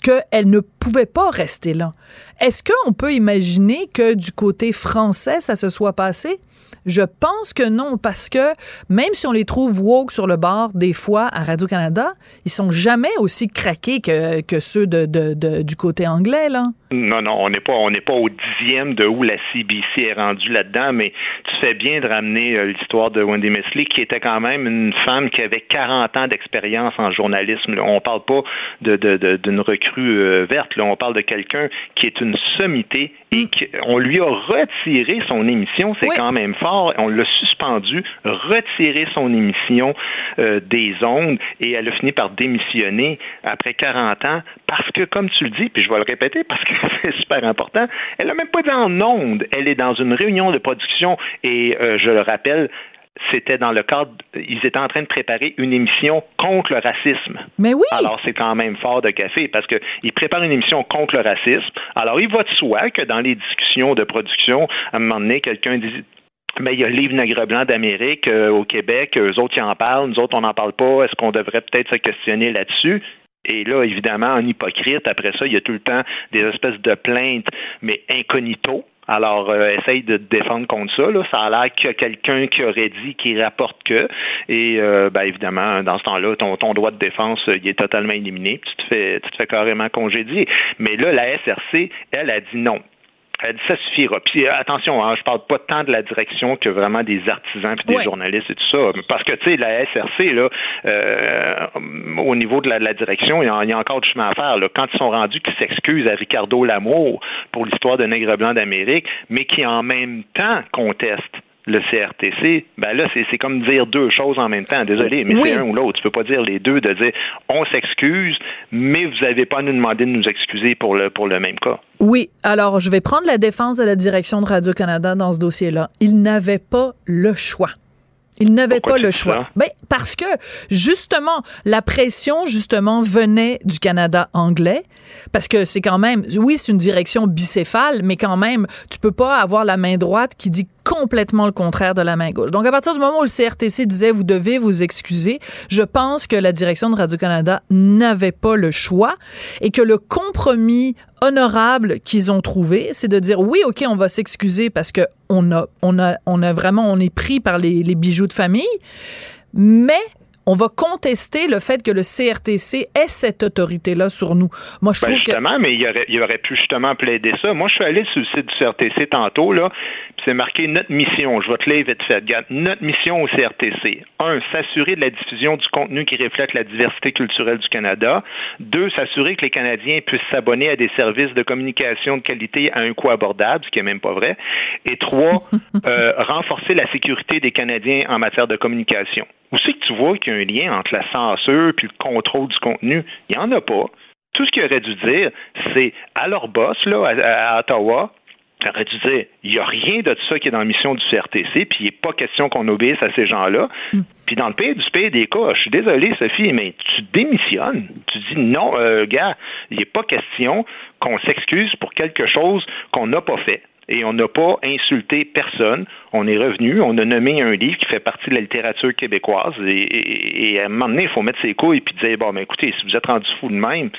qu'elle ne pouvait pas rester là. Est-ce qu'on peut imaginer que du côté français, ça se soit passé? Je pense que non, parce que même si on les trouve woke sur le bord, des fois, à Radio-Canada, ils sont jamais aussi craqués que, ceux du côté anglais, là. Non, non, on n'est pas, on n'est pas au dixième de où la CBC est rendue là-dedans, mais tu fais bien de ramener euh, l'histoire de Wendy Mesley, qui était quand même une femme qui avait 40 ans d'expérience en journalisme. On On parle pas de, de, d'une recrue euh, verte, là. on parle de quelqu'un qui est une sommité et mm. qu'on lui a retiré son émission, c'est quand même fort. On l'a suspendu, retiré son émission euh, des ondes et elle a fini par démissionner après 40 ans parce que, comme tu le dis, puis je vais le répéter parce que c'est super important, elle n'a même pas été en onde. Elle est dans une réunion de production et euh, je le rappelle, c'était dans le cadre, ils étaient en train de préparer une émission contre le racisme. Mais oui. Alors c'est quand même fort de café parce qu'ils préparent une émission contre le racisme. Alors il va de soi que dans les discussions de production, à un moment donné, quelqu'un dit mais il y a le livre Nègre blanc d'Amérique euh, au Québec, eux autres ils en parlent, nous autres on n'en parle pas, est-ce qu'on devrait peut-être se questionner là-dessus? Et là, évidemment, en hypocrite, après ça, il y a tout le temps des espèces de plaintes, mais incognito. Alors, euh, essaye de te défendre contre ça. Là. Ça a l'air qu'il y a quelqu'un qui aurait dit qu'il rapporte que. Et euh, ben, évidemment, dans ce temps-là, ton, ton droit de défense, il est totalement éliminé. Tu te fais, tu te fais carrément congédier. Mais là, la SRC, elle a dit non. Elle dit ça suffira. Puis euh, attention, hein, je parle pas tant de la direction que vraiment des artisans puis des journalistes et tout ça. Parce que tu sais, la SRC, là, euh, au niveau de la, direction, il y, a, encore du chemin à faire. Là. Quand ils sont rendus qu'ils s'excusent à Ricardo Lamour pour l'histoire de Nègre Blanc d'Amérique, mais qui en même temps contestent le CRTC, ben là, c'est comme dire deux choses en même temps. Désolé, mais c'est un ou l'autre. Tu peux pas dire les deux, de dire on s'excuse, mais vous n'avez pas à nous demander de nous excuser pour le, pour le même cas. Oui. Alors, je vais prendre la défense de la direction de Radio-Canada dans ce dossier-là. Ils n'avaient pas le choix. Il n'avait pas le choix. Ben, parce que, justement, la pression, justement, venait du Canada anglais. Parce que c'est quand même, oui, c'est une direction bicéphale, mais quand même, tu peux pas avoir la main droite qui dit complètement le contraire de la main gauche. Donc, à partir du moment où le CRTC disait vous devez vous excuser, je pense que la direction de Radio-Canada n'avait pas le choix et que le compromis honorable qu'ils ont trouvé, c'est de dire oui, OK, on va s'excuser parce que on a, on a, on a vraiment, on est pris par les, les bijoux de famille, mais on va contester le fait que le CRTC ait cette autorité-là sur nous. Moi, je ben, trouve justement, mais il aurait, il aurait pu justement plaider ça. Moi, je suis allé sur le site du CRTC tantôt, là, c'est marqué notre mission. Je vais te lire vite fait. Notre mission au CRTC. Un, s'assurer de la diffusion du contenu qui reflète la diversité culturelle du Canada. Deux, s'assurer que les Canadiens puissent s'abonner à des services de communication de qualité à un coût abordable, ce qui est même pas vrai. Et trois, euh, renforcer la sécurité des Canadiens en matière de communication. Où c'est que tu vois qu'il y a un lien entre la censure et le contrôle du contenu? Il n'y en a pas. Tout ce qu'il aurait dû dire, c'est à leur boss, là, à Ottawa, aurait dû dire, il n'y a rien de ça qui est dans la mission du CRTC, puis il n'est pas question qu'on obéisse à ces gens-là. Mm. Puis dans le pays du pays des cas, je suis désolé, Sophie, mais tu démissionnes. Tu dis non, euh, gars, il n'est pas question qu'on s'excuse pour quelque chose qu'on n'a pas fait. Et on n'a pas insulté personne. On est revenu, on a nommé un livre qui fait partie de la littérature québécoise. Et, à un moment donné, il faut mettre ses couilles et puis dire, bon, ben écoutez, si vous êtes rendu fou de même,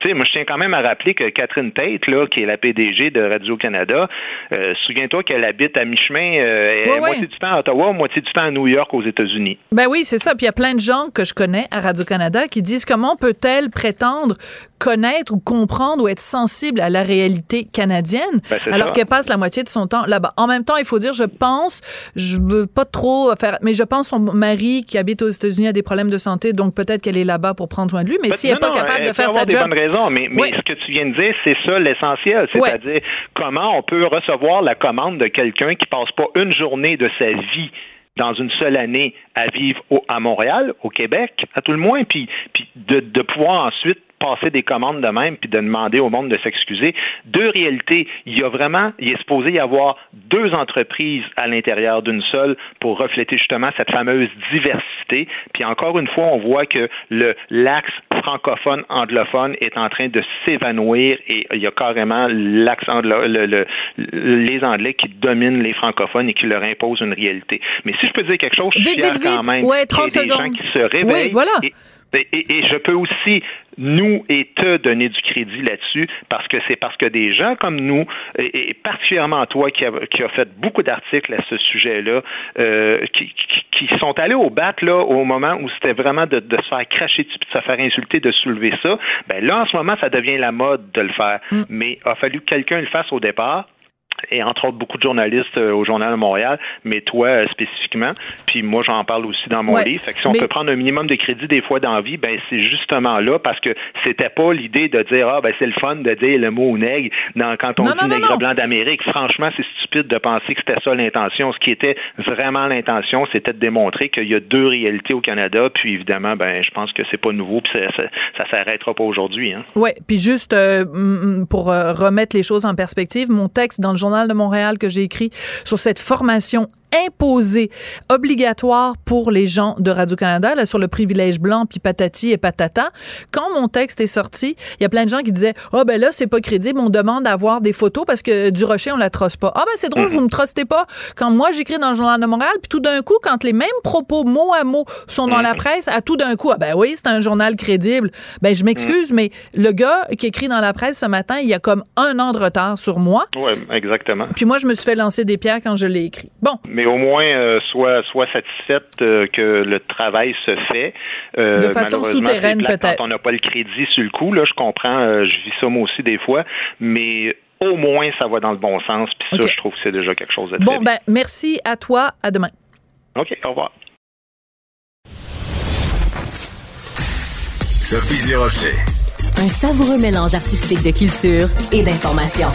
tu sais, moi, je tiens quand même à rappeler que Catherine Tate, là, qui est la PDG de Radio-Canada, euh, souviens-toi qu'elle habite à mi-chemin, euh, moitié du temps à Ottawa, moitié du temps à New York, aux États-Unis. Ben oui, c'est ça. Puis il y a plein de gens que je connais à Radio-Canada qui disent comment peut-elle prétendre connaître ou comprendre ou être sensible à la réalité canadienne ben, alors qu'elle passe la moitié de son temps là-bas. En même temps, il faut dire, je pense, je veux pas trop faire, mais je pense son mari qui habite aux États-Unis a des problèmes de santé, donc peut-être qu'elle est là-bas pour prendre soin de lui, mais ben, si elle n'est pas capable de faire sa job mais, ce que tu viens de dire, c'est ça l'essentiel. C'est-à-dire comment on peut recevoir la commande de quelqu'un qui passe pas une journée de sa vie dans une seule année à vivre à Montréal, au Québec, à tout le moins, puis, puis de, de pouvoir ensuite passer des commandes de même puis de demander au monde de s'excuser. Deux réalités. Il y a vraiment, il est supposé y avoir deux entreprises à l'intérieur d'une seule pour refléter justement cette fameuse diversité. Puis encore une fois, on voit que le l'axe francophone anglophone est en train de s'évanouir et il y a carrément l'axe le, les Anglais qui dominent les francophones et qui leur imposent une réalité. Mais si je peux dire quelque chose, je suis quand même ouais, 30 des gens qui se réveillent. voilà. Et, je peux aussi nous et te donner du crédit là-dessus parce que c'est parce que des gens comme nous, et, particulièrement toi qui a, qui a fait beaucoup d'articles à ce sujet-là, euh, qui, qui, sont allés au bat là au moment où c'était vraiment de, de, se faire cracher dessus, de se faire insulter, de soulever ça. Ben là en ce moment ça devient la mode de le faire, mm. mais il a fallu que quelqu'un le fasse au départ et entre autres beaucoup de journalistes euh, au Journal de Montréal, mais toi euh, spécifiquement. Puis moi, j'en parle aussi dans mon livre. Fait que si on peut prendre un minimum de crédit des fois dans vie, ben c'est justement là parce que c'était pas l'idée de dire ah ben c'est le fun de dire le mot nègre dans, quand on dit nègre blanc d'Amérique. Franchement, c'est stupide de penser que c'était ça l'intention. Ce qui était vraiment l'intention, c'était de démontrer qu'il y a deux réalités au Canada. Puis évidemment, ben je pense que c'est pas nouveau. Puis ça, ça, s'arrêtera pas aujourd'hui. Hein. Ouais. Puis juste euh, pour remettre les choses en perspective, mon texte dans le Journal de Montréal que j'ai écrit sur cette formation imposé, obligatoire pour les gens de Radio-Canada, là, sur le privilège blanc, puis patati et patata. Quand mon texte est sorti, il y a plein de gens qui disaient, ah, oh, ben là, c'est pas crédible, on demande d'avoir des photos parce que du rocher, on la trosse pas. Ah, ben c'est drôle, vous me trostez pas. Quand moi, j'écris dans le Journal de Montréal, puis tout d'un coup, quand les mêmes propos, mot à mot, sont dans la presse, à tout d'un coup, ah, ben oui, c'est un journal crédible. Ben, je m'excuse, mais le gars qui écrit dans la presse ce matin, il y a comme un an de retard sur moi. Oui, exactement. Puis moi, je me suis fait lancer des pierres quand je l'ai écrit. Bon mais au moins euh, soit soit satisfaite euh, que le travail se fait. Euh, de façon souterraine peut-être. Quand on n'a pas le crédit sur le coup, là, je comprends, je vis ça moi aussi des fois, mais au moins ça va dans le bon sens. Puis ça, je trouve que c'est déjà quelque chose de très Bon, ben merci à toi. À demain. OK, au revoir. Sophie Durocher. Un savoureux mélange artistique de culture et d'information.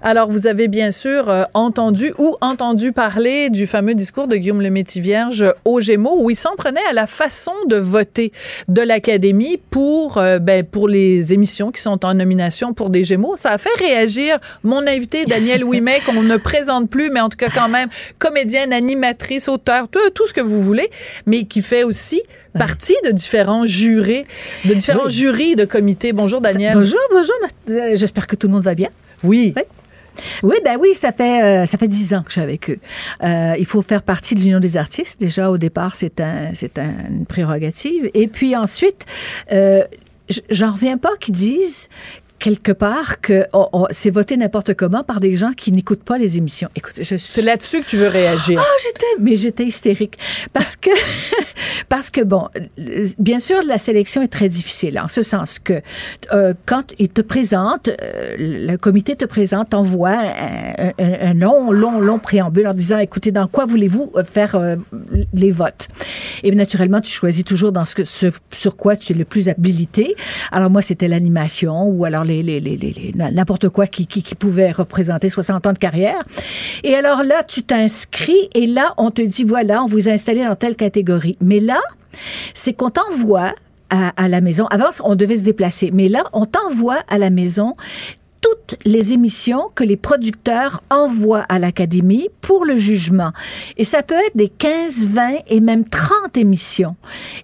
Alors, vous avez bien sûr euh, entendu ou entendu parler du fameux discours de Guillaume le Métis-Vierge au Gémeaux où il s'en prenait à la façon de voter de l'Académie pour, euh, ben, pour les émissions qui sont en nomination pour des Gémeaux. Ça a fait réagir mon invité Daniel Ouimet, qu'on ne présente plus, mais en tout cas quand même comédienne, animatrice, auteur, tout, tout ce que vous voulez, mais qui fait aussi partie de différents jurés, de différents jurys de comités. Bonjour Daniel. Bonjour, bonjour. Euh, J'espère que tout le monde va bien. Oui. Oui. Oui, ben oui, ça fait euh, ça fait dix ans que je suis avec eux. Euh, il faut faire partie de l'Union des artistes. Déjà au départ, c'est un c'est un, une prérogative. Et puis ensuite, euh, j'en reviens pas qu'ils disent quelque part que on- on- c'est voté n'importe comment par des gens qui n'écoutent pas les émissions. Écoute, je suis C'est là-dessus que tu veux réagir. ah, j'étais, mais j'étais hystérique parce que, parce que bon, bien sûr, la sélection est très difficile en ce sens que euh, quand il te présente, euh, le comité te présente, t'envoie un, un- un long, long, long préambule en disant, écoutez, dans quoi voulez-vous euh, faire euh, les votes? Et naturellement, tu choisis toujours dans ce, que, ce sur quoi tu es le plus habilité. Alors moi, c'était l'animation ou alors les, les, les, les- n'importe quoi qui, qui, qui pouvait représenter 60 ans de carrière. Et alors là, tu t'inscris et là, on te dit, voilà, on vous a installé dans telle catégorie. Mais là, c'est qu'on t'envoie à, à la maison. Avant, on devait se déplacer. Mais là, on t'envoie à la maison toutes les émissions que les producteurs envoient à l'Académie pour le jugement. Et ça peut être des 15, 20 et même 30 émissions.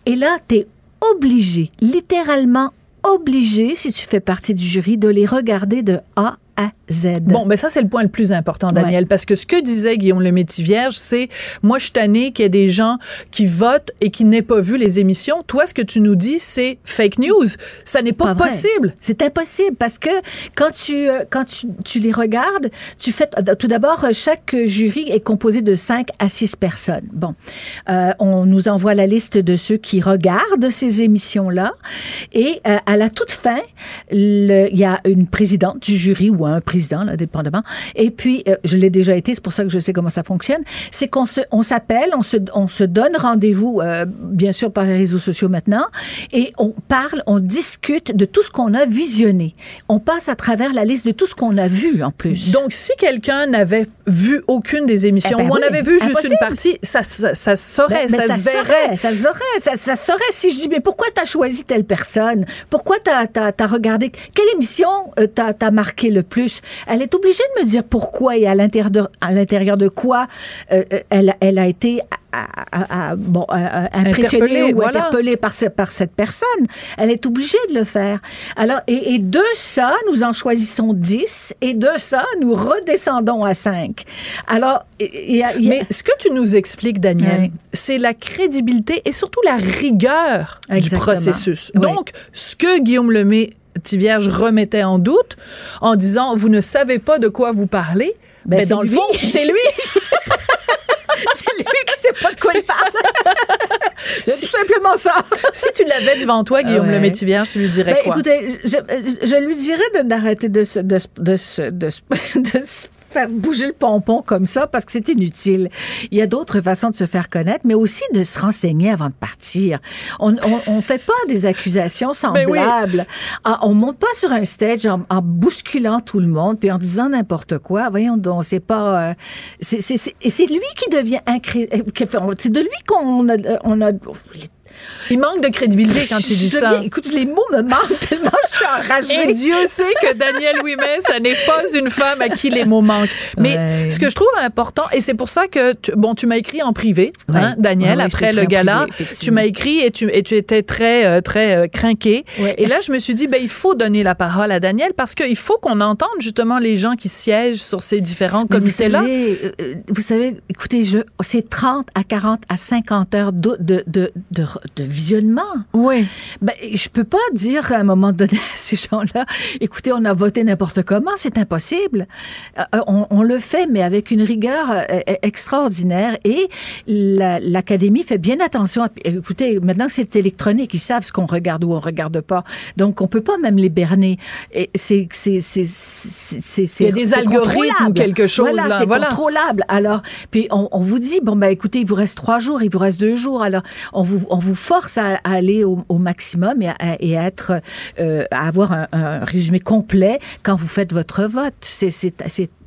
Et là, tu es obligé, littéralement obligé, si tu fais partie du jury, de les regarder de A à Z. Bon, mais ça, c'est le point le plus important, Daniel, parce que ce que disait Guillaume le Métis-Vierge, c'est, moi, je suis qu'il y ait des gens qui votent et qui n'aient pas vu les émissions. Toi, ce que tu nous dis, c'est fake news. Ça n'est pas, possible. C'est impossible parce que quand tu euh, quand tu, tu les regardes, tu fais tout d'abord euh, chaque jury est composé de 5 à 6 personnes. Bon, euh, on nous envoie la liste de ceux qui regardent ces émissions là et euh, à la toute fin, il y a une présidente du jury ou un président, là, dépendamment. Et puis euh, je l'ai déjà été, c'est pour ça que je sais comment ça fonctionne. C'est qu'on se on s'appelle, on se on se donne rendez-vous euh, bien sûr par les réseaux sociaux maintenant et on parle, on discute de tout ce qu'on a visionné. On passe à travers la liste de tout ce qu'on a vu en plus. Donc, si quelqu'un n'avait vu aucune des émissions, Eh ben ou on oui, avait vu juste une partie, ça, ça, ça se saurait, Ben, ben, ça, se verrait. saurait, ça se saurait, ça, saurait. Si je dis, mais pourquoi t'as choisi telle personne? Pourquoi t'as, t'as, t'as regardé? Quelle émission euh, t'as, t'as marqué le plus? Elle est obligée de me dire pourquoi et à l'intérieur de, à l'intérieur de quoi euh, euh, elle, elle a été à- à- bon, impressionnée ou voilà. interpellée par, ce- par cette personne. Elle est obligée de le faire. Alors, et, et de ça, nous en choisissons 10 et de ça, nous redescendons à 5. Alors, y a- y a- Mais ce que tu nous expliques, Daniel, c'est la crédibilité et surtout la rigueur du processus. Oui. Donc, ce que Guillaume Lemay Tivierge remettait en doute en disant vous ne savez pas de quoi vous parlez, Ben, mais dans le fond, c'est lui. c'est lui qui sait pas de quoi il parle. C'est tout simplement ça. si tu l'avais devant toi, Guillaume Ouais. Lemay Tivierge, tu lui dirais Ben, quoi? écoutez, je, lui dirais de- d'arrêter de de, se- de, se- de, se- de se faire bouger le pompon comme ça parce que c'est inutile. Il y a d'autres façons de se faire connaître, mais aussi de se renseigner avant de partir. On on fait pas des accusations Ben oui. semblables. Ah, On monte pas sur un stage en, en bousculant tout le monde puis en disant n'importe quoi. Voyons donc, c'est pas. euh, c'est c'est- c'est- lui qui devient incré... euh, C'est de lui qu'on a, on a Il manque de crédibilité quand il dit je ça. écoute, les mots me manquent tellement je suis enragée. Et Dieu sait que Daniel Ouimet, ça n'est pas une femme à qui les mots manquent. Mais Ouais. ce que je trouve important, et c'est pour ça que, tu, bon, tu m'as écrit en privé, Ouais. hein, Daniel, Ouais, ouais, après le gala, privé, tu m'as écrit et tu, et tu étais très, euh, très euh. Et là, je me suis dit, ben, il faut donner la parole à Daniel parce qu'il faut qu'on entende justement les gens qui siègent sur ces différents vous comités-là. savez, euh, euh, vous savez, écoutez, c'est 30 à 40 à 50 heures de, de, de, de, de visionnement. Oui. Ben, je peux pas dire à un moment donné à ces gens-là, écoutez, on a voté n'importe comment, c'est impossible. Euh, euh, on, on le fait, mais avec une rigueur euh, euh, extraordinaire. Et la- l'Académie fait bien attention. À, écoutez, maintenant que c'est électronique, ils savent ce qu'on regarde ou on regarde pas. Donc, on peut pas même les berner. C'est, c'est, c'est, c'est, c'est- c'est- Il y a des algorithmes ou quelque chose, Voilà, là, c'est voilà. contrôlable. Alors, puis on, on vous dit, bon, ben écoutez, il vous reste trois jours, il vous reste deux jours. Alors, on vous, on vous vous force à, aller au, maximum et à, être, euh, à avoir un, un résumé complet quand vous faites votre vote. C'est,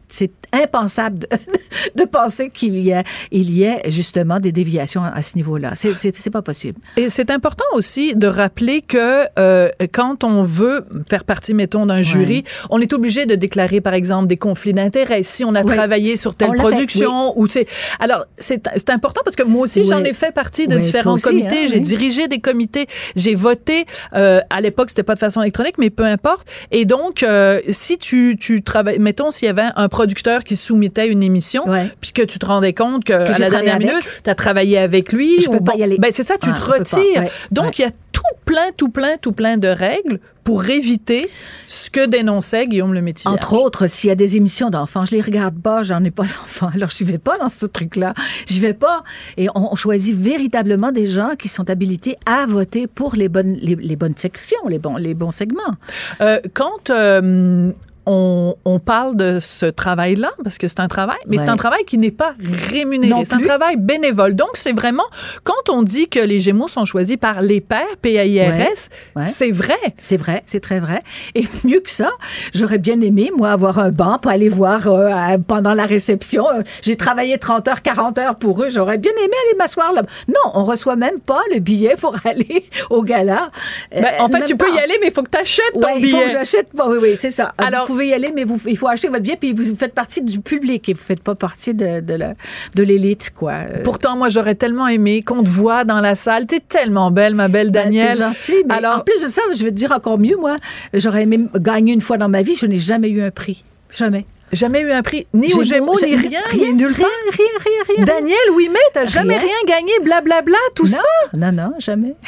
c'est, impensable de, de penser qu'il y a il y ait justement des déviations à ce niveau-là. C'est c'est c'est pas possible. Et c'est important aussi de rappeler que euh, quand on veut faire partie, mettons, d'un jury, on est obligé de déclarer, par exemple, des conflits d'intérêts si on a Oui. travaillé sur On telle l'a fait, production ou c'est. Alors c'est c'est important parce que moi aussi Oui. j'en ai fait partie de Oui, différents aussi, comités. hein, j'ai oui. dirigé des comités, j'ai voté. Euh, à l'époque c'était pas de façon électronique, mais peu importe. Et donc euh, si tu tu travailles, mettons s'il y avait un producteur qui soumettait une émission, puis que tu te rendais compte que, Que à la dernière minute, tu as travaillé avec lui. Je peux ou pas bon, y aller. Ben c'est ça, tu Ah, te pas, retires. ouais, Donc ouais. il y a tout plein, tout plein, tout plein de règles pour éviter ce que dénonçait Guillaume le Métier. Entre autres, s'il y a des émissions d'enfants, je les regarde pas, j'en ai pas d'enfants, alors je vais pas dans ce truc-là. Je vais pas. Et on, on choisit véritablement des gens qui sont habilités à voter pour les bonnes, les, les bonnes sections, les bons, les bons segments. Euh, quand euh, on, on parle de ce travail-là, parce que c'est un travail, mais c'est un travail qui n'est pas rémunéré. C'est un travail bénévole. Donc, c'est vraiment, quand on dit que les Gémeaux sont choisis par les pairs, P-A-I-R-S, Ouais. Ouais. c'est vrai. C'est vrai, c'est très vrai. Et mieux que ça, j'aurais bien aimé, moi, avoir un banc pour aller voir euh, pendant la réception. Euh, J'ai travaillé 30 heures, 40 heures pour eux. J'aurais bien aimé aller m'asseoir là. Non, on reçoit même pas le billet pour aller au gala. Ben, Euh, en fait, même tu peux y aller, mais il faut que tu achètes ton Ouais, il faut billet. que j'achète. Oui, oui, c'est ça. Alors- vous pouvez y aller, mais vous, il faut acheter votre billet, puis vous faites partie du public et vous faites pas partie de, de la- de l'élite, quoi. Euh, Pourtant, moi, j'aurais tellement aimé qu'on te voit dans la salle. T'es tellement belle, ma belle Ben, Danielle. T'es gentil, mais Alors, en plus de ça, je vais te dire encore mieux, moi, j'aurais aimé gagner une fois dans ma vie, je n'ai jamais eu un prix. Jamais. Jamais eu un prix, ni aux Gémeaux, Gémeaux, ni rien, rien, nulle rien, part. rien, rien, rien. Daniel, oui, mais t'as jamais Rien. gagné, blablabla, tout non, ça? non, non, jamais.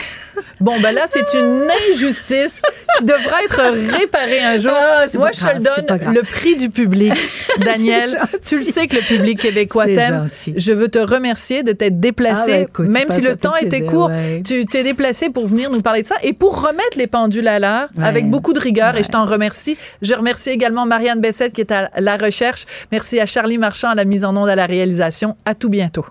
Bon, ben là, c'est une injustice qui devra être réparée un jour. Ah, Moi, je grave, te le donne le prix du public. Daniel, tu le sais que le public québécois t'aime. Je veux te remercier de t'être déplacé, Ah ouais, écoute, même si le temps était court. ouais. Tu t'es déplacé pour venir nous parler de ça et pour remettre les pendules à l'heure Ouais. avec beaucoup de rigueur et je t'en remercie. Je remercie également Marianne Bessette qui est à recherche. Merci à Charlie Marchand à la mise en onde à la réalisation. À tout bientôt.